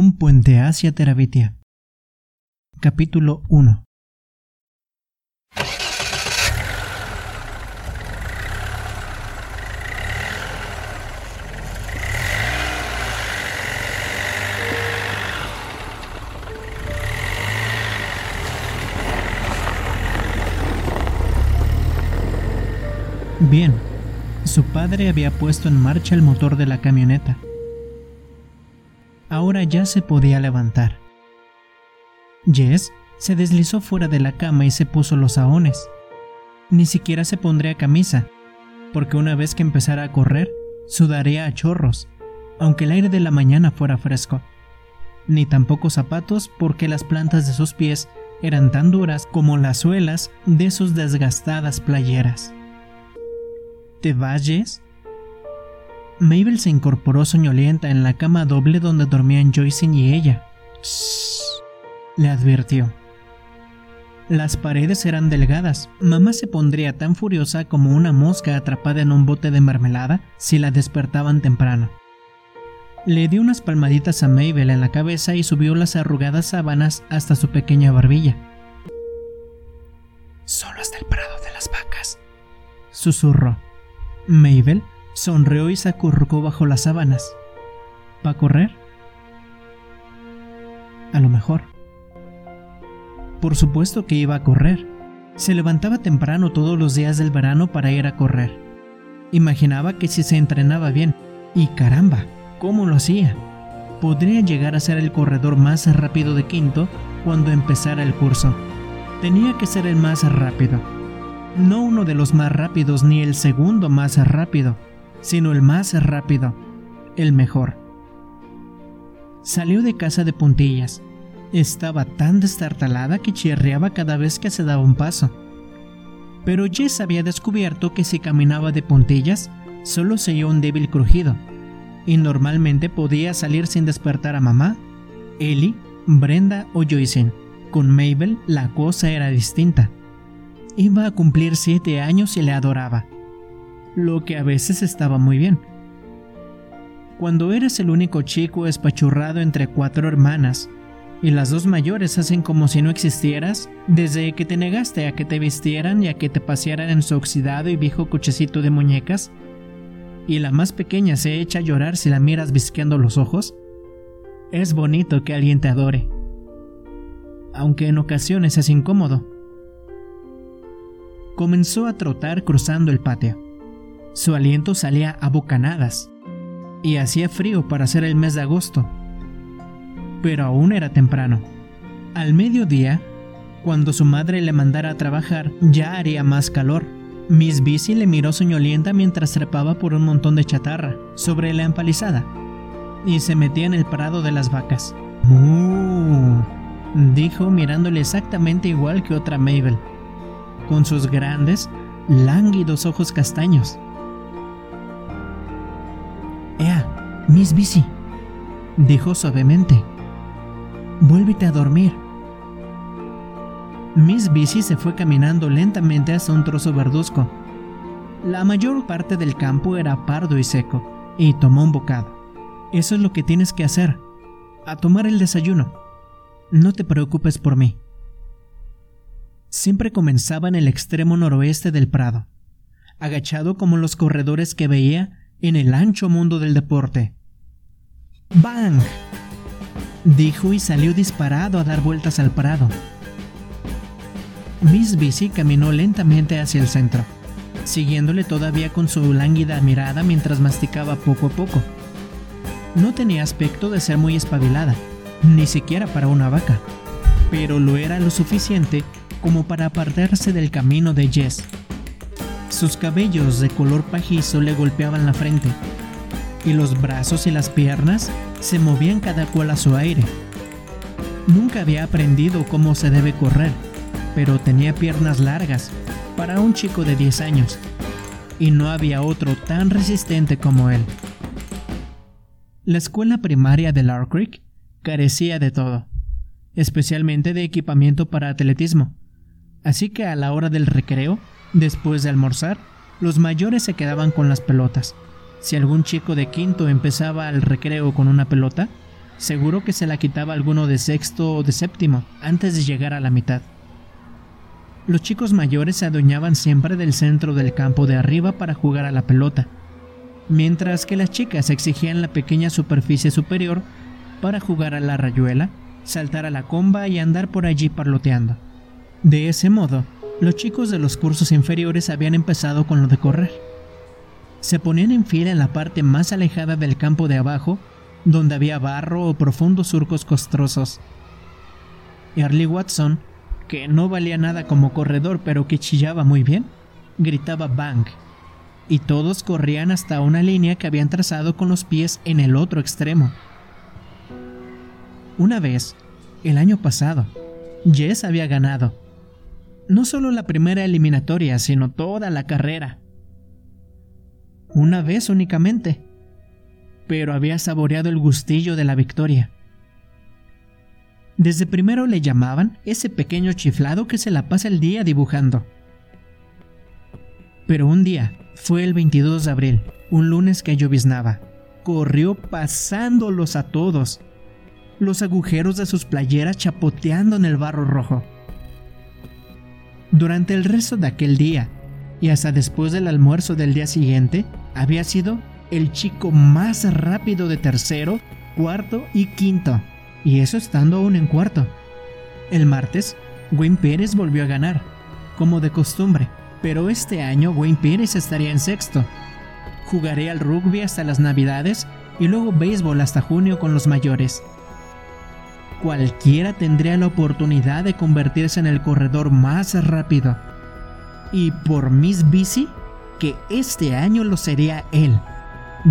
Un puente hacia Terabitia. Capítulo 1 Bien, su padre había puesto en marcha el motor de la camioneta. Ahora ya se podía levantar. Jess se deslizó fuera de la cama y se puso los saones. Ni siquiera se pondría camisa, porque una vez que empezara a correr, sudaría a chorros, aunque el aire de la mañana fuera fresco. Ni tampoco zapatos, porque las plantas de sus pies eran tan duras como las suelas de sus desgastadas playeras. ¿Te vayas? Mabel se incorporó soñolienta en la cama doble donde dormían Joyce y ella. le advirtió. Las paredes eran delgadas. Mamá se pondría tan furiosa como una mosca atrapada en un bote de mermelada si la despertaban temprano. Le dio unas palmaditas a Mabel en la cabeza y subió las arrugadas sábanas hasta su pequeña barbilla. Solo hasta el prado de las vacas, susurró. Mabel sonrió y se acurrucó bajo las sábanas. ¿Va a correr? A lo mejor. Por supuesto que iba a correr. Se levantaba temprano todos los días del verano para ir a correr. Imaginaba que si se entrenaba bien, y caramba, ¿cómo lo hacía? Podría llegar a ser el corredor más rápido de quinto cuando empezara el curso. Tenía que ser el más rápido no uno de los más rápidos ni el segundo más rápido, sino el más rápido, el mejor. Salió de casa de puntillas. Estaba tan destartalada que chirriaba cada vez que se daba un paso. Pero Jess había descubierto que si caminaba de puntillas, solo se oyó un débil crujido, y normalmente podía salir sin despertar a mamá, Ellie, Brenda o Joyce. Con Mabel la cosa era distinta. Iba a cumplir siete años y le adoraba, lo que a veces estaba muy bien. Cuando eres el único chico espachurrado entre cuatro hermanas, y las dos mayores hacen como si no existieras, desde que te negaste a que te vistieran y a que te pasearan en su oxidado y viejo cochecito de muñecas, y la más pequeña se echa a llorar si la miras visqueando los ojos, es bonito que alguien te adore, aunque en ocasiones es incómodo comenzó a trotar cruzando el patio. Su aliento salía a bocanadas, y hacía frío para ser el mes de agosto. Pero aún era temprano. Al mediodía, cuando su madre le mandara a trabajar, ya haría más calor. Miss Bici le miró soñolienta mientras trepaba por un montón de chatarra sobre la empalizada y se metía en el prado de las vacas. ¡Muuu! dijo mirándole exactamente igual que otra Mabel con sus grandes, lánguidos ojos castaños. Ea, Miss Bici, dijo suavemente. Vuélvete a dormir. Miss Bici se fue caminando lentamente hasta un trozo verduzco. La mayor parte del campo era pardo y seco, y tomó un bocado. Eso es lo que tienes que hacer. A tomar el desayuno. No te preocupes por mí siempre comenzaba en el extremo noroeste del prado, agachado como los corredores que veía en el ancho mundo del deporte. ¡Bang! dijo y salió disparado a dar vueltas al prado. Miss Bici caminó lentamente hacia el centro, siguiéndole todavía con su lánguida mirada mientras masticaba poco a poco. No tenía aspecto de ser muy espabilada, ni siquiera para una vaca, pero lo era lo suficiente como para apartarse del camino de Jess. Sus cabellos de color pajizo le golpeaban la frente, y los brazos y las piernas se movían cada cual a su aire. Nunca había aprendido cómo se debe correr, pero tenía piernas largas para un chico de 10 años, y no había otro tan resistente como él. La escuela primaria de Lark Creek carecía de todo, especialmente de equipamiento para atletismo, Así que a la hora del recreo, después de almorzar, los mayores se quedaban con las pelotas. Si algún chico de quinto empezaba el recreo con una pelota, Seguro que se la quitaba alguno de sexto o de séptimo antes de llegar a la mitad. Los chicos mayores se adueñaban siempre del centro del campo de arriba para jugar a la pelota, mientras que las chicas exigían la pequeña superficie superior para jugar a la rayuela, saltar a la comba y andar por allí parloteando. De ese modo, los chicos de los cursos inferiores habían empezado con lo de correr. Se ponían en fila en la parte más alejada del campo de abajo, donde había barro o profundos surcos costrosos. Early Watson, que no valía nada como corredor pero que chillaba muy bien, gritaba bang y todos corrían hasta una línea que habían trazado con los pies en el otro extremo. Una vez, el año pasado, Jess había ganado. No solo la primera eliminatoria, sino toda la carrera. Una vez únicamente. Pero había saboreado el gustillo de la victoria. Desde primero le llamaban ese pequeño chiflado que se la pasa el día dibujando. Pero un día, fue el 22 de abril, un lunes que lloviznaba. Corrió pasándolos a todos, los agujeros de sus playeras chapoteando en el barro rojo. Durante el resto de aquel día, y hasta después del almuerzo del día siguiente, había sido el chico más rápido de tercero, cuarto y quinto, y eso estando aún en cuarto. El martes, Wayne Pérez volvió a ganar, como de costumbre, pero este año Wayne Pérez estaría en sexto. Jugaré al rugby hasta las navidades y luego béisbol hasta junio con los mayores. Cualquiera tendría la oportunidad de convertirse en el corredor más rápido. Y por Miss Bici, que este año lo sería él,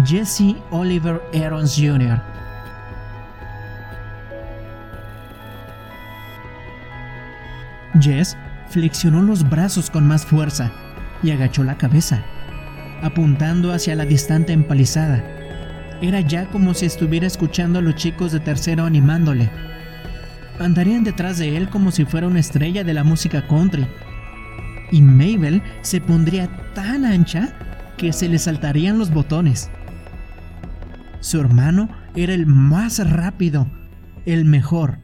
Jesse Oliver Aarons Jr. Jess flexionó los brazos con más fuerza y agachó la cabeza, apuntando hacia la distante empalizada. Era ya como si estuviera escuchando a los chicos de tercero animándole. Andarían detrás de él como si fuera una estrella de la música country. Y Mabel se pondría tan ancha que se le saltarían los botones. Su hermano era el más rápido, el mejor,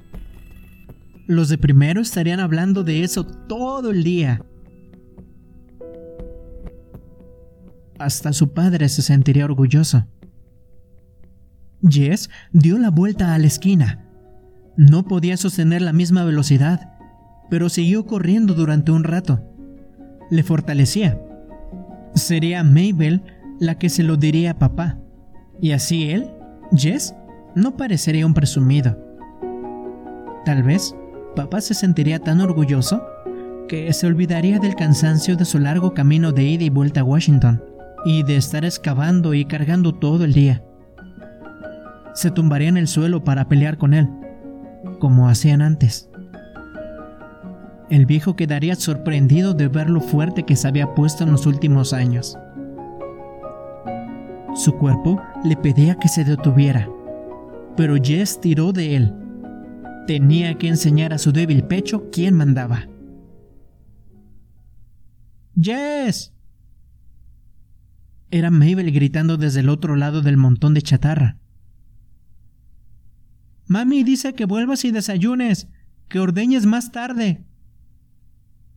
los de primero estarían hablando de eso todo el día. Hasta su padre se sentiría orgulloso. Jess dio la vuelta a la esquina. No podía sostener la misma velocidad, pero siguió corriendo durante un rato. Le fortalecía. Sería Mabel la que se lo diría a papá. Y así él, Jess, no parecería un presumido. Tal vez papá se sentiría tan orgulloso que se olvidaría del cansancio de su largo camino de ida y vuelta a Washington y de estar excavando y cargando todo el día. Se tumbaría en el suelo para pelear con él, como hacían antes. El viejo quedaría sorprendido de ver lo fuerte que se había puesto en los últimos años. Su cuerpo le pedía que se detuviera, pero Jess tiró de él Tenía que enseñar a su débil pecho quién mandaba. ¡Jess! Era Mabel gritando desde el otro lado del montón de chatarra. Mami dice que vuelvas y desayunes, que ordeñes más tarde.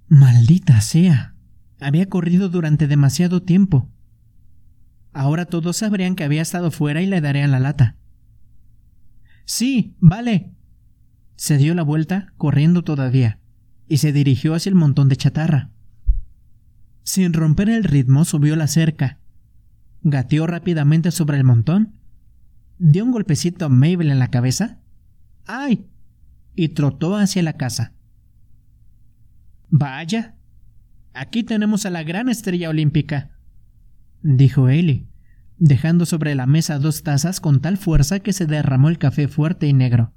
Maldita sea. Había corrido durante demasiado tiempo. Ahora todos sabrían que había estado fuera y le darían la lata. Sí, vale, se dio la vuelta, corriendo todavía, y se dirigió hacia el montón de chatarra. Sin romper el ritmo, subió la cerca, gateó rápidamente sobre el montón, dio un golpecito a Mabel en la cabeza, ¡ay! y trotó hacia la casa. Vaya, aquí tenemos a la gran estrella olímpica, dijo Ellie, dejando sobre la mesa dos tazas con tal fuerza que se derramó el café fuerte y negro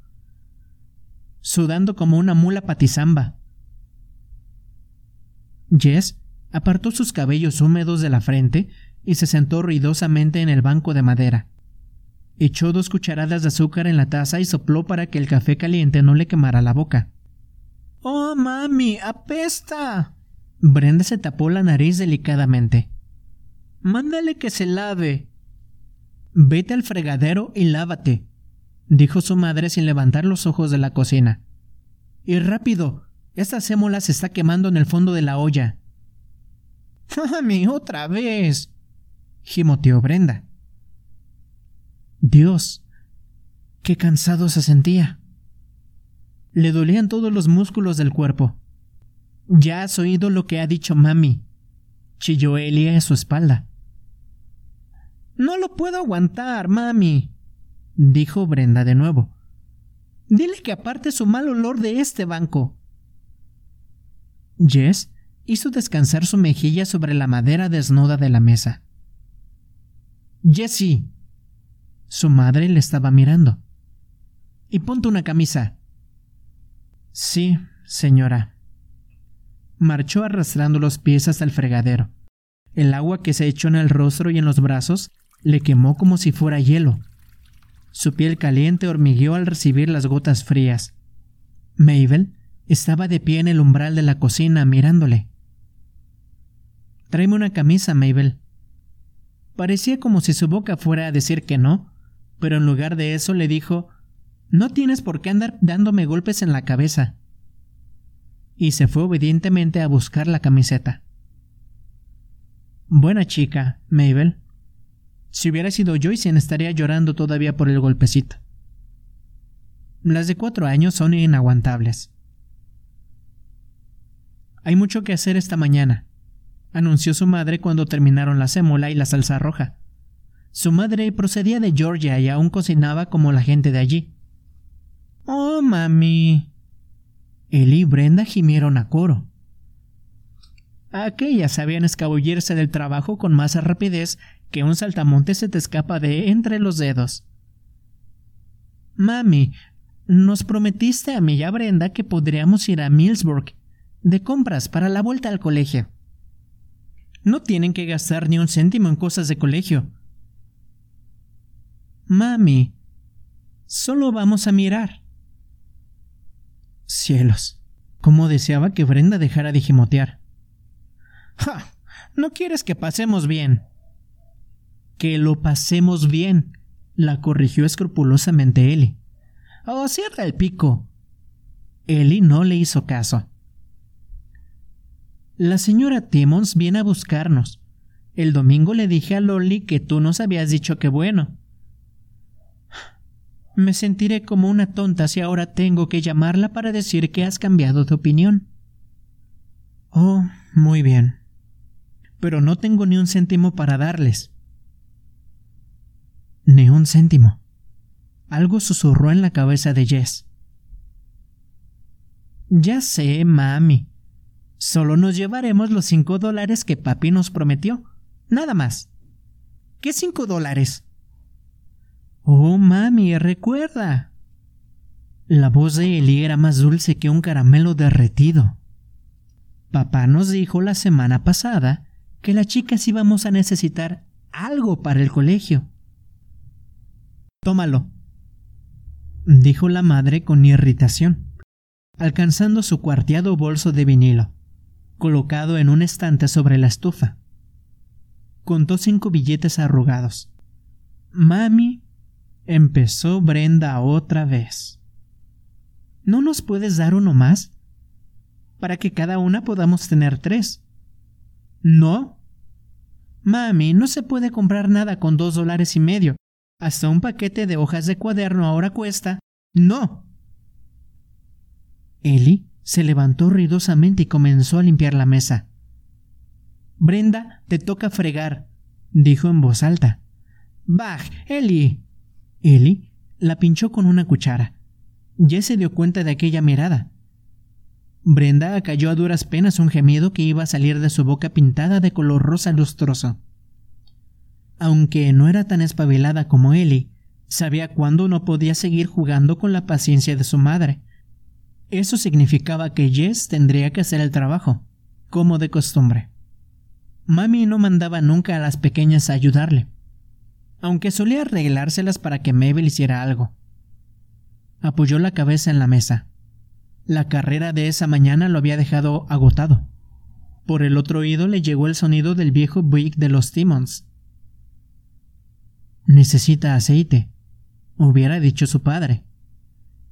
sudando como una mula patizamba. Jess apartó sus cabellos húmedos de la frente y se sentó ruidosamente en el banco de madera. Echó dos cucharadas de azúcar en la taza y sopló para que el café caliente no le quemara la boca. ¡Oh, mami! ¡Apesta! Brenda se tapó la nariz delicadamente. Mándale que se lave. Vete al fregadero y lávate, dijo su madre sin levantar los ojos de la cocina. Y rápido, esta sémola se está quemando en el fondo de la olla. ¡Mami, otra vez! gimoteó Brenda. Dios, qué cansado se sentía. Le dolían todos los músculos del cuerpo. Ya has oído lo que ha dicho mami, chilló Elia a su espalda. No lo puedo aguantar, mami, dijo Brenda de nuevo. Dile que aparte su mal olor de este banco. Jess hizo descansar su mejilla sobre la madera desnuda de la mesa. Jessie. Su madre le estaba mirando. Y ponte una camisa. Sí, señora. Marchó arrastrando los pies hasta el fregadero. El agua que se echó en el rostro y en los brazos le quemó como si fuera hielo. Su piel caliente hormigueó al recibir las gotas frías. Mabel estaba de pie en el umbral de la cocina mirándole. Tráeme una camisa, Mabel. Parecía como si su boca fuera a decir que no, pero en lugar de eso le dijo No tienes por qué andar dándome golpes en la cabeza. Y se fue obedientemente a buscar la camiseta. Buena chica, Mabel. Si hubiera sido Joyce, estaría llorando todavía por el golpecito. Las de cuatro años son inaguantables. Hay mucho que hacer esta mañana, anunció su madre cuando terminaron la sémola y la salsa roja. Su madre procedía de Georgia y aún cocinaba como la gente de allí. Oh, mami. Él y Brenda gimieron a coro. Aquellas sabían escabullirse del trabajo con más rapidez que un saltamonte se te escapa de entre los dedos. Mami, nos prometiste a mí y a Brenda que podríamos ir a Millsburg de compras para la vuelta al colegio. No tienen que gastar ni un céntimo en cosas de colegio. Mami, solo vamos a mirar. Cielos, cómo deseaba que Brenda dejara de gimotear. ¡Ja! No quieres que pasemos bien que lo pasemos bien, la corrigió escrupulosamente Eli. Oh, cierra el pico. Eli no le hizo caso. La señora Timmons viene a buscarnos. El domingo le dije a Lolly que tú nos habías dicho que bueno. Me sentiré como una tonta si ahora tengo que llamarla para decir que has cambiado de opinión. Oh, muy bien. Pero no tengo ni un céntimo para darles. Ni un céntimo. Algo susurró en la cabeza de Jess. Ya sé, mami. Solo nos llevaremos los cinco dólares que papi nos prometió. Nada más. ¿Qué cinco dólares? Oh, mami, recuerda. La voz de Eli era más dulce que un caramelo derretido. Papá nos dijo la semana pasada que las chicas íbamos a necesitar algo para el colegio. Tómalo, dijo la madre con irritación, alcanzando su cuarteado bolso de vinilo, colocado en un estante sobre la estufa. Contó cinco billetes arrugados. Mami, empezó Brenda otra vez. ¿No nos puedes dar uno más? Para que cada una podamos tener tres. ¿No? Mami, no se puede comprar nada con dos dólares y medio. Hasta un paquete de hojas de cuaderno ahora cuesta. No. Eli se levantó ruidosamente y comenzó a limpiar la mesa. Brenda, te toca fregar, dijo en voz alta. Bah, Eli. Eli la pinchó con una cuchara. Ya se dio cuenta de aquella mirada. Brenda cayó a duras penas un gemido que iba a salir de su boca pintada de color rosa lustroso. Aunque no era tan espabilada como Ellie, sabía cuándo no podía seguir jugando con la paciencia de su madre. Eso significaba que Jess tendría que hacer el trabajo, como de costumbre. Mami no mandaba nunca a las pequeñas a ayudarle, aunque solía arreglárselas para que Mabel hiciera algo. Apoyó la cabeza en la mesa. La carrera de esa mañana lo había dejado agotado. Por el otro oído le llegó el sonido del viejo Buick de los Timmons, Necesita aceite, hubiera dicho su padre,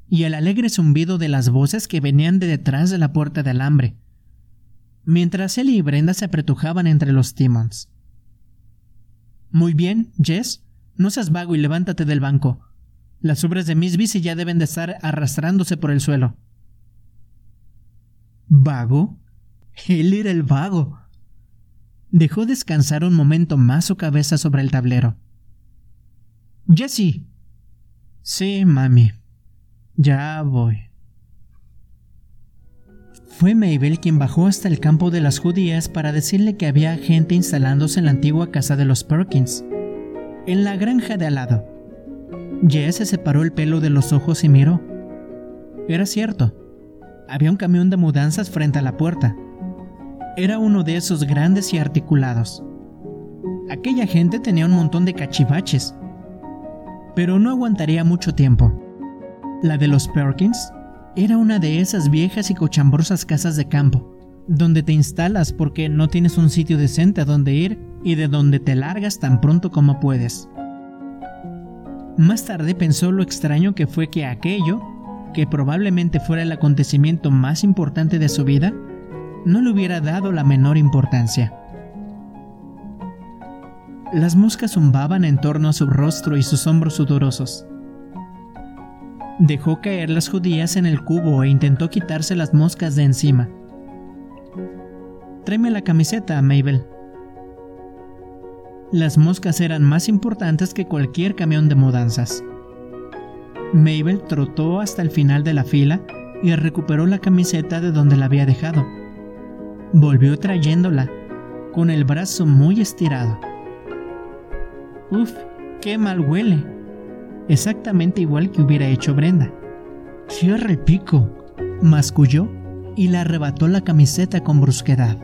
y el alegre zumbido de las voces que venían de detrás de la puerta de alambre, mientras él y Brenda se apretujaban entre los timons. Muy bien, Jess, no seas vago y levántate del banco. Las ubres de Miss Bici ya deben de estar arrastrándose por el suelo. ¿Vago? Él era el vago. Dejó descansar un momento más su cabeza sobre el tablero. Jessie. Sí, mami. Ya voy. Fue Mabel quien bajó hasta el campo de las judías para decirle que había gente instalándose en la antigua casa de los Perkins, en la granja de al lado. Jess se separó el pelo de los ojos y miró. Era cierto. Había un camión de mudanzas frente a la puerta. Era uno de esos grandes y articulados. Aquella gente tenía un montón de cachivaches, pero no aguantaría mucho tiempo. La de los Perkins era una de esas viejas y cochambrosas casas de campo, donde te instalas porque no tienes un sitio decente a donde ir y de donde te largas tan pronto como puedes. Más tarde pensó lo extraño que fue que aquello, que probablemente fuera el acontecimiento más importante de su vida, no le hubiera dado la menor importancia. Las moscas zumbaban en torno a su rostro y sus hombros sudorosos. Dejó caer las judías en el cubo e intentó quitarse las moscas de encima. Tráeme la camiseta, Mabel, las moscas eran más importantes que cualquier camión de mudanzas. Mabel trotó hasta el final de la fila y recuperó la camiseta de donde la había dejado. Volvió trayéndola, con el brazo muy estirado. Uf, qué mal huele. Exactamente igual que hubiera hecho Brenda. Cierra el pico, masculló y le arrebató la camiseta con brusquedad.